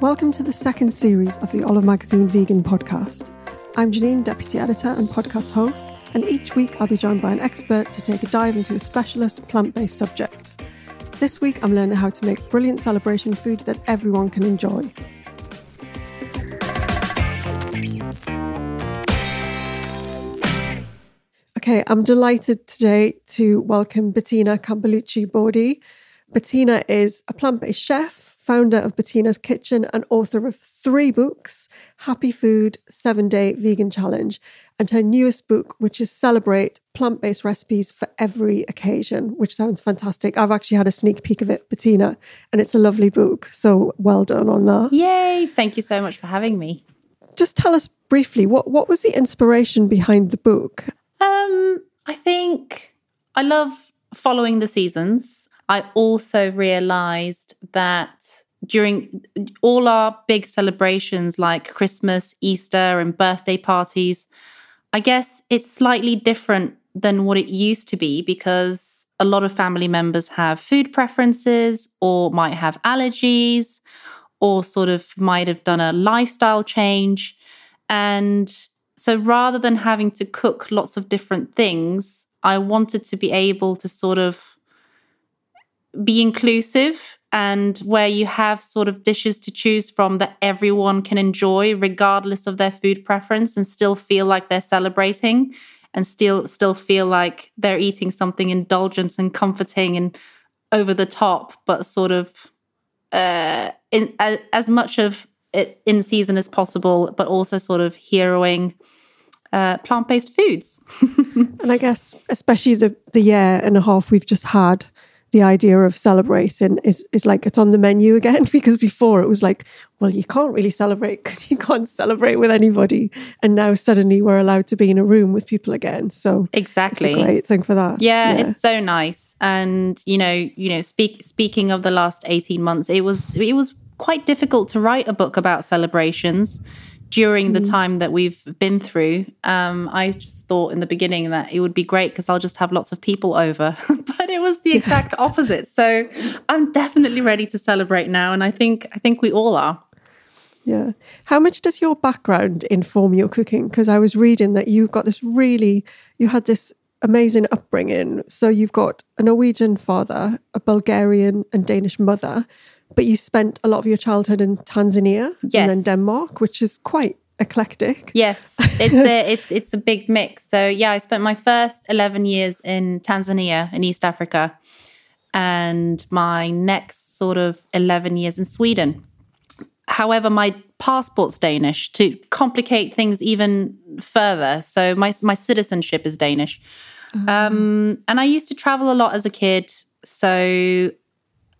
Welcome to the second series of the Olive Magazine Vegan Podcast. I'm Janine, Deputy Editor and podcast host, and each week I'll be joined by an expert to take a dive into a specialist plant based subject. This week I'm learning how to make brilliant celebration food that everyone can enjoy. Okay, I'm delighted today to welcome Bettina Campolucci Bordi. Bettina is a plant based chef, founder of Bettina's Kitchen and author of three books Happy Food, Seven Day Vegan Challenge, and her newest book, which is Celebrate Plant Based Recipes for Every Occasion, which sounds fantastic. I've actually had a sneak peek of it, Bettina, and it's a lovely book. So well done on that. Yay! Thank you so much for having me. Just tell us briefly what, what was the inspiration behind the book? Um, I think I love following the seasons. I also realized that during all our big celebrations like Christmas, Easter, and birthday parties, I guess it's slightly different than what it used to be because a lot of family members have food preferences or might have allergies or sort of might have done a lifestyle change. And so rather than having to cook lots of different things, I wanted to be able to sort of be inclusive and where you have sort of dishes to choose from that everyone can enjoy regardless of their food preference and still feel like they're celebrating and still still feel like they're eating something indulgent and comforting and over the top but sort of uh in as, as much of it in season as possible but also sort of heroing uh, plant-based foods. And i guess especially the the year and a half we've just had the idea of celebrating is is like it's on the menu again because before it was like well you can't really celebrate because you can't celebrate with anybody. And now suddenly we're allowed to be in a room with people again. So exactly. great thing for that. Yeah, yeah, it's so nice. And you know you know speak speaking of the last 18 months it was it was quite difficult to write a book about celebrations during the mm. time that we've been through. Um, I just thought in the beginning that it would be great because I'll just have lots of people over, but it was the exact opposite. So I'm definitely ready to celebrate now, and I think I think we all are. Yeah. How much does your background inform your cooking? Because I was reading that you got this really, you had this amazing upbringing. So you've got a Norwegian father, a Bulgarian and Danish mother, but you spent a lot of your childhood in Tanzania yes. and then Denmark, which is quite eclectic. Yes, it's a it's it's a big mix. So yeah, I spent my first eleven years in Tanzania in East Africa, and my next sort of eleven years in Sweden. However, my passport's Danish to complicate things even further. So my my citizenship is Danish, mm-hmm. um, and I used to travel a lot as a kid. So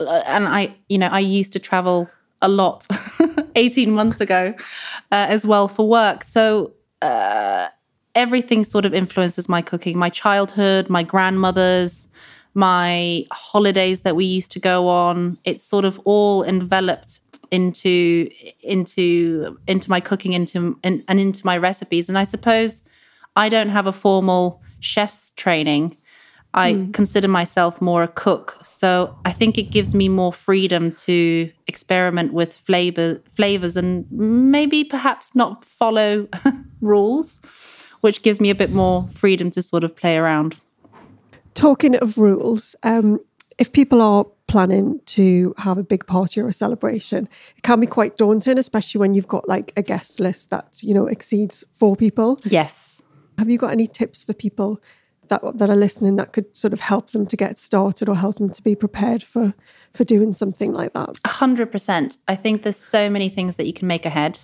and I, you know, I used to travel a lot 18 months ago uh, as well for work. So uh, everything sort of influences my cooking, my childhood, my grandmother's, my holidays that we used to go on. It's sort of all enveloped into into into my cooking into and, and into my recipes and i suppose i don't have a formal chef's training I mm. consider myself more a cook. So I think it gives me more freedom to experiment with flavor flavors and maybe perhaps not follow rules, which gives me a bit more freedom to sort of play around. Talking of rules, um, if people are planning to have a big party or a celebration. It can be quite daunting, especially when you've got like a guest list that, you know, exceeds four people. Yes. Have you got any tips for people that that are listening that could sort of help them to get started or help them to be prepared for for doing something like that? A hundred percent. I think there's so many things that you can make ahead.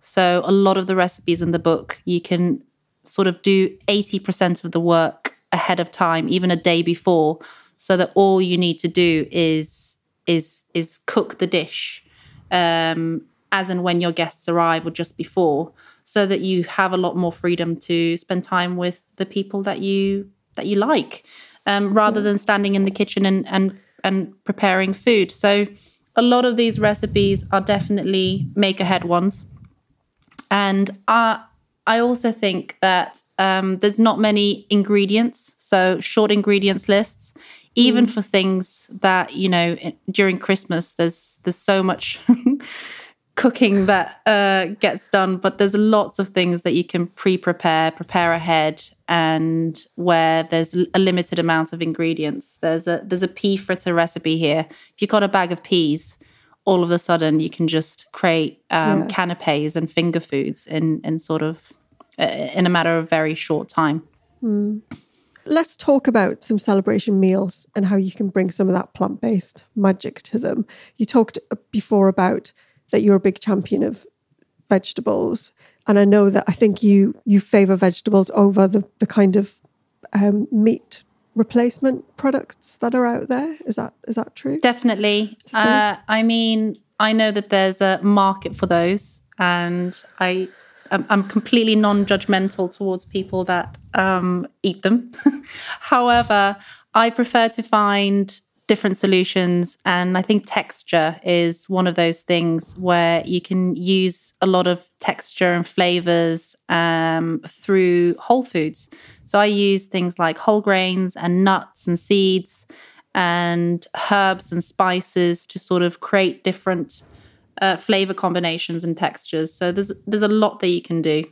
So a lot of the recipes in the book, you can sort of do 80% of the work ahead of time, even a day before, so that all you need to do is is is cook the dish um, as and when your guests arrive or just before so that you have a lot more freedom to spend time with the people that you that you like um, rather than standing in the kitchen and and and preparing food. So a lot of these recipes are definitely make ahead ones. And uh, i also think that um, there's not many ingredients so short ingredients lists even for things that you know during christmas there's there's so much cooking that uh, gets done, but there's lots of things that you can pre-prepare, prepare ahead, and where there's a limited amount of ingredients. There's a there's a pea fritter recipe here. If you've got a bag of peas, all of a sudden you can just create um, yeah. canapes and finger foods in in sort of uh, in a matter of very short time. Mm. Let's talk about some celebration meals and how you can bring some of that plant based magic to them. You talked uh, before about that you're a big champion of vegetables, and I know that I think you you favor vegetables over the the kind of um, meat replacement products that are out there. Is that is that true? Definitely. Uh, I mean, I know that there's a market for those, and I I'm completely non-judgmental towards people that um, eat them. However, I prefer to find different solutions. And I think texture is one of those things where you can use a lot of texture and flavors um, through whole foods. So I use things like whole grains and nuts and seeds and herbs and spices to sort of create different uh, flavor combinations and textures. So there's there's a lot that you can do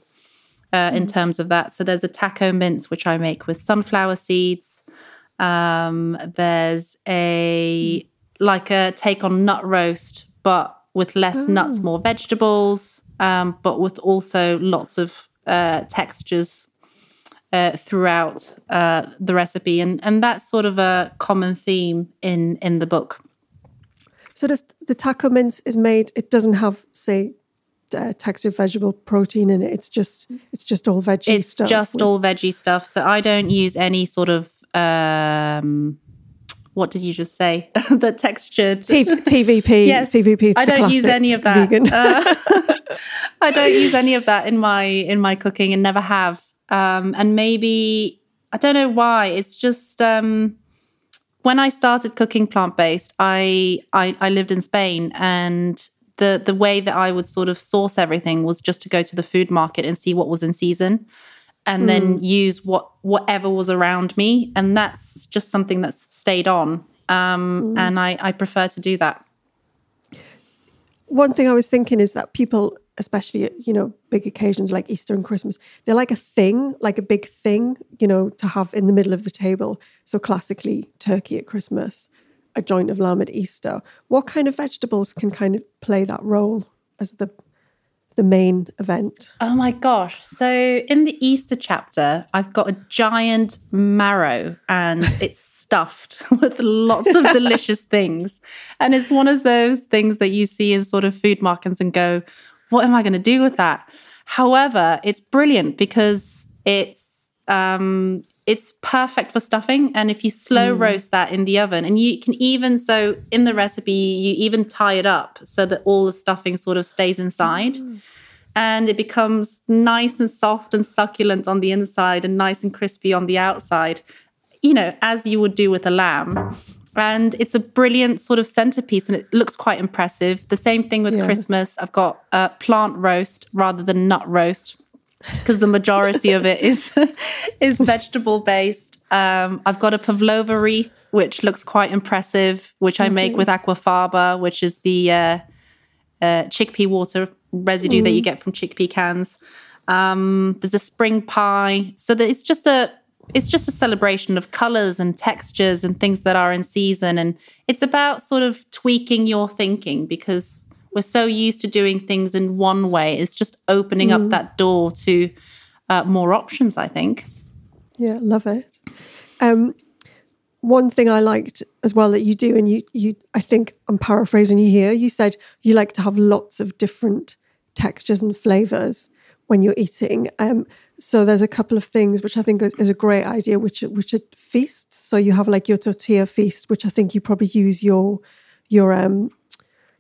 uh, in mm. terms of that. So there's a taco mince which I make with sunflower seeds. Um, there's a like a take on nut roast, but with less oh. nuts, more vegetables, um, but with also lots of uh, textures uh, throughout uh, the recipe, and and that's sort of a common theme in in the book. So does the taco mince is made? It doesn't have say uh, textured vegetable protein in it. It's just it's just all veggie it's stuff. It's just with... all veggie stuff. So I don't use any sort of um, what did you just say? the textured T- TVP. yes, TVP. I don't use any of that. Uh, I don't use any of that in my in my cooking and never have. Um, and maybe I don't know why. It's just um, when I started cooking plant based, I, I I lived in Spain and the the way that I would sort of source everything was just to go to the food market and see what was in season and mm. then use what whatever was around me. And that's just something that's stayed on. Um, mm. and I, I prefer to do that. One thing i was thinking is that people especially at you know big occasions like easter and christmas they're like a thing like a big thing you know to have in the middle of the table. So classically turkey at christmas a joint of lamb at easter. What kind of vegetables can kind of play that role as the the main event? Oh my gosh. So in the Easter chapter, I've got a giant marrow and it's stuffed with lots of delicious things. And it's one of those things that you see in sort of food markets and go, what am I going to do with that? However, it's brilliant because it's um, it's perfect for stuffing. And if you slow mm. roast that in the oven, and you can even, so in the recipe, you even tie it up so that all the stuffing sort of stays inside. Mm. And it becomes nice and soft and succulent on the inside and nice and crispy on the outside, you know, as you would do with a lamb. And it's a brilliant sort of centerpiece and it looks quite impressive. The same thing with yeah. Christmas. I've got a plant roast rather than nut roast because the majority of it is is vegetable based. Um, I've got a pavlova wreath, which looks quite impressive, which I make with aquafaba, which is the uh, uh, chickpea water residue mm. that you mm. get from chickpea cans. Um, there's a spring pie, so that it's just a it's just a celebration of colors and textures and things that are in season. And it's about sort of tweaking your thinking because we're so used to doing things in one way. It's just opening mm. up that door to uh, more options, I think. Yeah, love it. Um, one thing I liked as well that you do, and you, you, I think I'm paraphrasing you here. You said you like to have lots of different textures and flavors when you're eating. Um, so there's a couple of things which I think is a great idea, which which are feasts. So you have like your tortilla feast, which I think you probably use your your um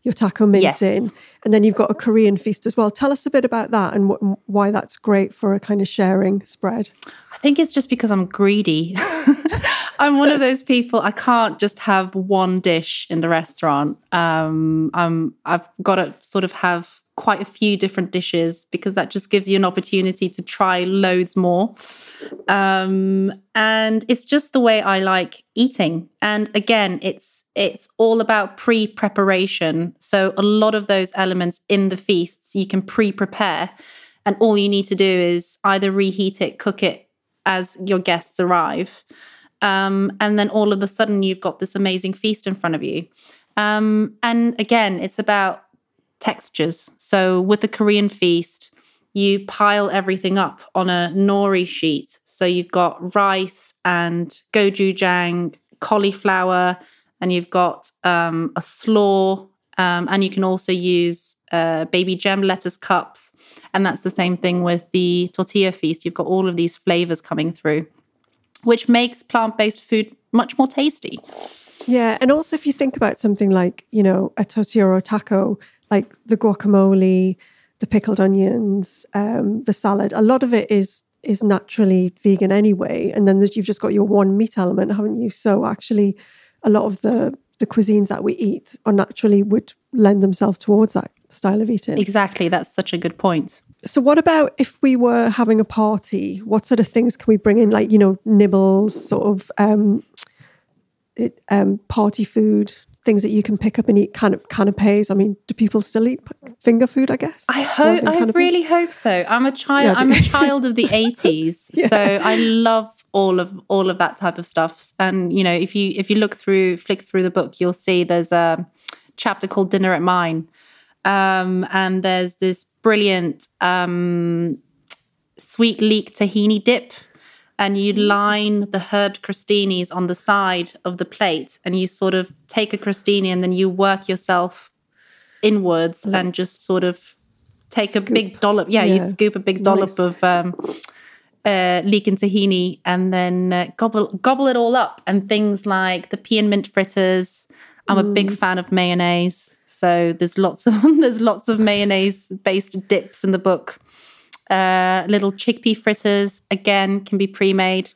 your taco mince yes. in, and then you've got a Korean feast as well. Tell us a bit about that and wh- why that's great for a kind of sharing spread. I think it's just because I'm greedy. I'm one of those people. I can't just have one dish in the restaurant. Um, I'm I've got to sort of have quite a few different dishes because that just gives you an opportunity to try loads more. Um, and it's just the way I like eating. And again, it's it's all about pre-preparation. So a lot of those elements in the feasts you can pre-prepare, and all you need to do is either reheat it, cook it as your guests arrive. Um, and then all of a sudden you've got this amazing feast in front of you. Um, and again, it's about textures. So with the Korean feast, you pile everything up on a nori sheet. So you've got rice and gochujang, cauliflower, and you've got um, a slaw, um, and you can also use uh, baby gem lettuce cups. And that's the same thing with the tortilla feast. You've got all of these flavors coming through, which makes plant based food much more tasty. Yeah. And also, if you think about something like, you know, a tortilla or taco, like the guacamole, the pickled onions, um, the salad. A lot of it is is naturally vegan anyway, and then you've just got your one meat element, haven't you? So actually, a lot of the the cuisines that we eat are naturally would lend themselves towards that style of eating. Exactly, that's such a good point. So, what about if we were having a party? What sort of things can we bring in? Like, you know, nibbles, sort of um, it, um, party food, things that you can pick up and eat kind of canapes. I mean, do people still eat finger food? I guess. I hope. I really hope so. I'm a child. Yeah, I'm a child of the '80s, yeah. so I love all of all of that type of stuff. And you know, if you if you look through, flick through the book, you'll see there's a chapter called "Dinner at Mine," um, and there's this brilliant um, sweet leek tahini dip and you line the herbed crostinis on the side of the plate and you sort of take a crostini and then you work yourself inwards mm. and just sort of take scoop. a big dollop yeah, yeah, you scoop a big dollop nice. of um, uh, leek and tahini and then uh, gobble gobble it all up and things like the pea and mint fritters i'm mm. a big mm. fan of mayonnaise so there's lots of there's lots of mayonnaise based dips in the book uh, little chickpea fritters, again, can be pre made.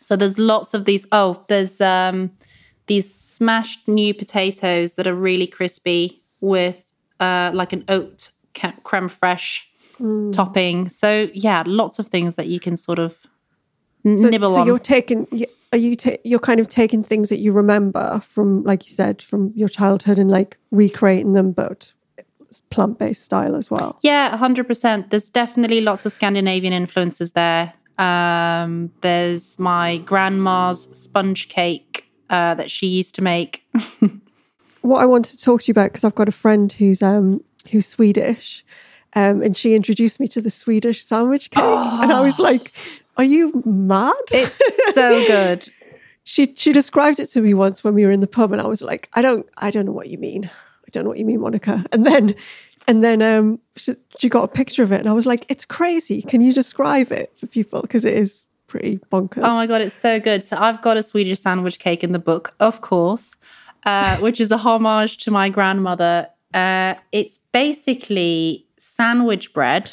So there's lots of these. Oh, there's um, these smashed new potatoes that are really crispy with uh, like an oat creme fraiche mm. topping. So yeah, lots of things that you can sort of so, nibble so on. you're taking, are you, ta- you're kind of taking things that you remember from, like you said, from your childhood and like recreating them, but plant based style as well. Yeah, 100%. There's definitely lots of Scandinavian influences there. Um, there's my grandma's sponge cake uh, that she used to make. what I wanted to talk to you about, because I've got a friend who's um, who's Swedish, um, and she introduced me to the Swedish sandwich cake, oh. and I was like, "Are you mad?" It's so good. she she described it to me once when we were in the pub, and I was like, "I don't I don't know what you mean." Don't know what you mean, Monica. And then, and then um, she, she got a picture of it, and I was like, it's crazy. Can you describe it for people? Because it is pretty bonkers. Oh my god, it's so good. So I've got a Swedish sandwich cake in the book, of course, uh, which is a homage to my grandmother. Uh, it's basically sandwich bread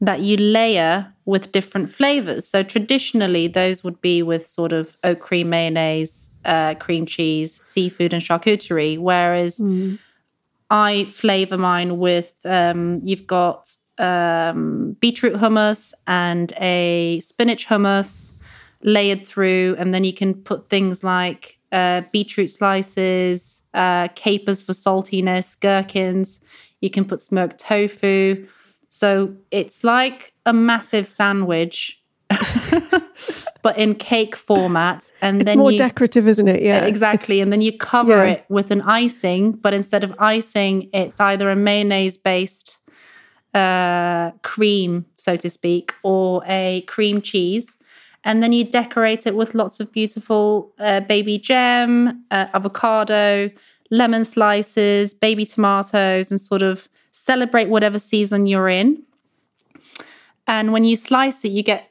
that you layer with different flavors. So traditionally, those would be with sort of oat cream mayonnaise, uh, cream cheese, seafood, and charcuterie. Whereas mm. I flavor mine with um, you've got um, beetroot hummus and a spinach hummus layered through, and then you can put things like uh, beetroot slices, uh, capers for saltiness, gherkins. You can put smoked tofu. So it's like a massive sandwich but in cake format. And it's then more you, decorative, isn't it? Yeah, exactly. It's- and then you cover yeah. it with an icing, but instead of icing, it's either a mayonnaise based uh, cream, so to speak, or a cream cheese. And then you decorate it with lots of beautiful uh, baby gem, uh, avocado, lemon slices, baby tomatoes, and sort of celebrate whatever season you're in. And when you slice it, you get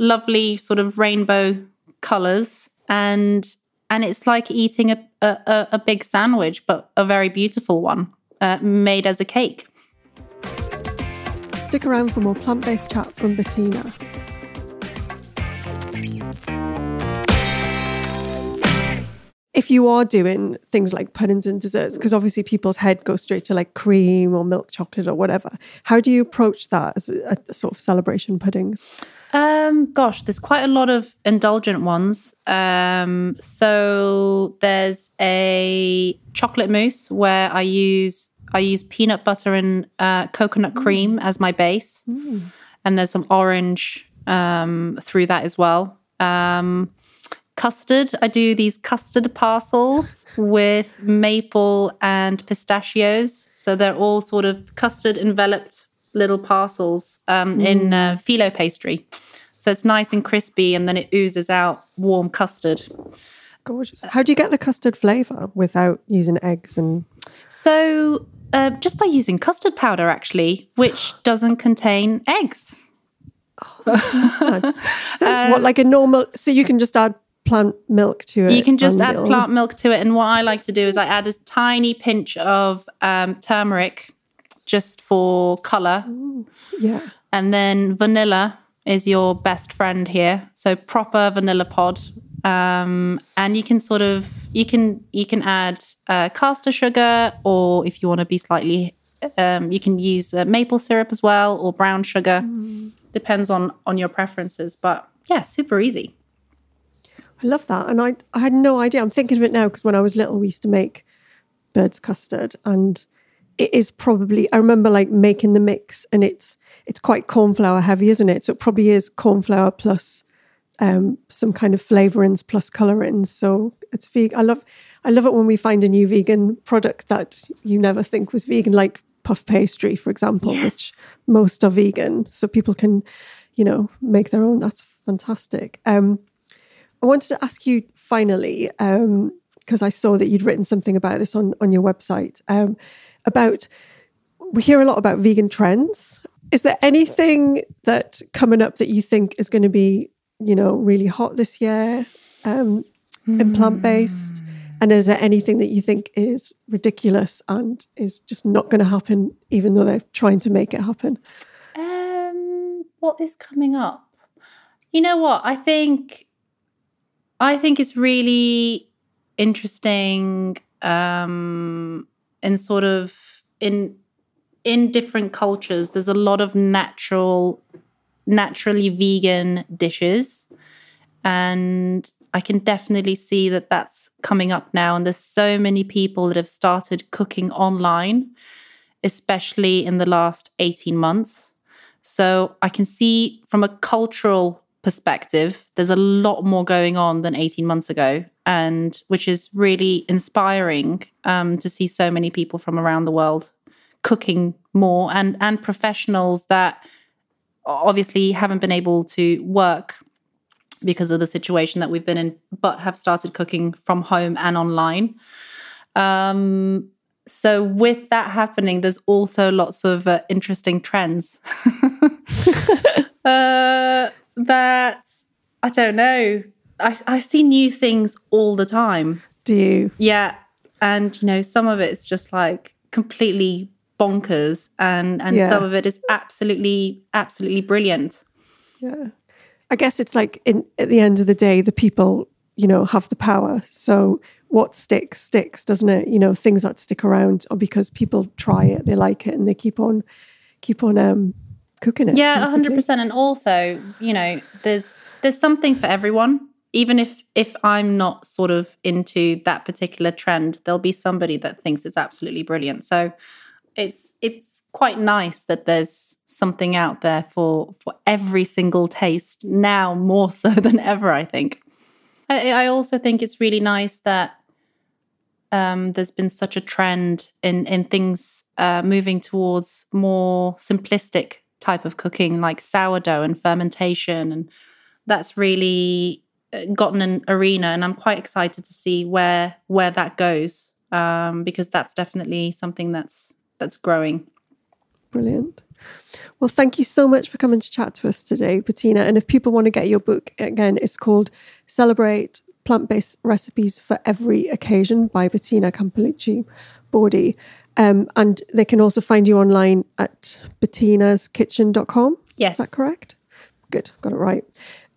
lovely sort of rainbow colors and and it's like eating a, a, a big sandwich, but a very beautiful one uh, made as a cake. Stick around for more plant based chat from Bettina. If you are doing things like puddings and desserts, because obviously people's head goes straight to like cream or milk chocolate or whatever, how do you approach that as a, a sort of celebration puddings? Um, gosh, there's quite a lot of indulgent ones. Um, so there's a chocolate mousse where I use I use peanut butter and uh, coconut cream as my base, and there's some orange um, through that as well. Um, custard, I do these custard parcels with maple and pistachios. So they're all sort of custard enveloped little parcels um, in uh, phyllo pastry. So it's nice and crispy, and then it oozes out warm custard. Gorgeous. How do you get the custard flavour without using eggs and So uh, just by using custard powder, actually, which doesn't contain eggs. add? So what like a normal so you can just add plant milk to it. You can just add plant milk to it. And what I like to do is I add a tiny pinch of um, turmeric just for color. Yeah. And then vanilla is your best friend here. So proper vanilla pod. Um, and you can sort of you can you can add uh, caster sugar, or if you want to be slightly, um, you can use uh, maple syrup as well, or brown sugar. Depends on on your preferences. But yeah, super easy. I love that. And I I had no idea. I'm thinking of it now because when I was little we used to make bird's custard and it is probably I remember like making the mix and it's it's quite corn flour heavy, isn't it? So it probably is corn flour plus um, some kind of flavorings plus colorings. So it's vegan. I love I love it when we find a new vegan product that you never think was vegan, like puff pastry, for example, which most are vegan. So people can, you know, make their own. That's fantastic. Um, I wanted to ask you finally, because I saw that you'd written something about this on, on your website, um, about we hear a lot about vegan trends. Is there anything that coming up that you think is going to be, you know, really hot this year um, in plant based? And is there anything that you think is ridiculous and is just not going to happen, even though they're trying to make it happen? Um, what is coming up? You know what? I think I think it's really interesting um in sort of in in different cultures there's a lot of natural naturally vegan dishes. And I can definitely see that that's coming up now. And there's so many people that have started cooking online especially in the last 18 months. So I can see from a cultural perspective, there's a lot more going on than 18 months ago, and which is really inspiring um, to see so many people from around the world cooking more and and professionals that obviously haven't been able to work because of the situation that we've been in, but have started cooking from home and online. Um, so with that happening, there's also lots of uh, interesting trends. uh, that I don't know. I, I see new things all the time. Do you? Yeah, and you know, some of it's just like completely bonkers, and and Yeah. some of it is absolutely absolutely brilliant. Yeah. I guess it's like in at the end of the day, the people, you know, have the power. So what sticks, sticks, doesn't it? You know, things that stick around are because people try it, they like it, and they keep on keep on um cooking it. Yeah, hundred percent. And also, you know, there's there's something for everyone. Even if if I'm not sort of into that particular trend, there'll be somebody that thinks it's absolutely brilliant. So it's it's quite nice that there's something out there for for every single taste now more so than ever. I think. I, I also think it's really nice that um, there's been such a trend in in things uh, moving towards more simplistic type of cooking, like sourdough and fermentation, and that's really uh, gotten an arena. And I'm quite excited to see where where that goes um, because that's definitely something that's that's growing. Brilliant. Well, thank you so much for coming to chat to us today, Bettina. And if people want to get your book, again, it's called Celebrate plant based recipes for every occasion by Bettina Campolucci Bordi. Um, and they can also find you online at bettinaskitchen.com. Yes. Is that correct? Good, got it right.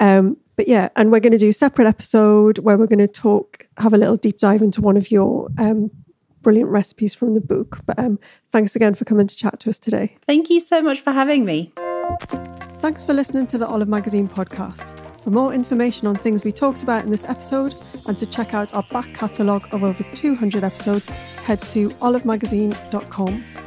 Um, but yeah, and we're going to do a separate episode where we're going to talk, have a little deep dive into one of your um, brilliant recipes from the book. But um, thanks again for coming to chat to us today. Thank you so much for having me. Thanks for listening to the Olive Magazine podcast. For more information on things we talked about in this episode and to check out our back catalogue of over 200 episodes, head to olivemagazine.com.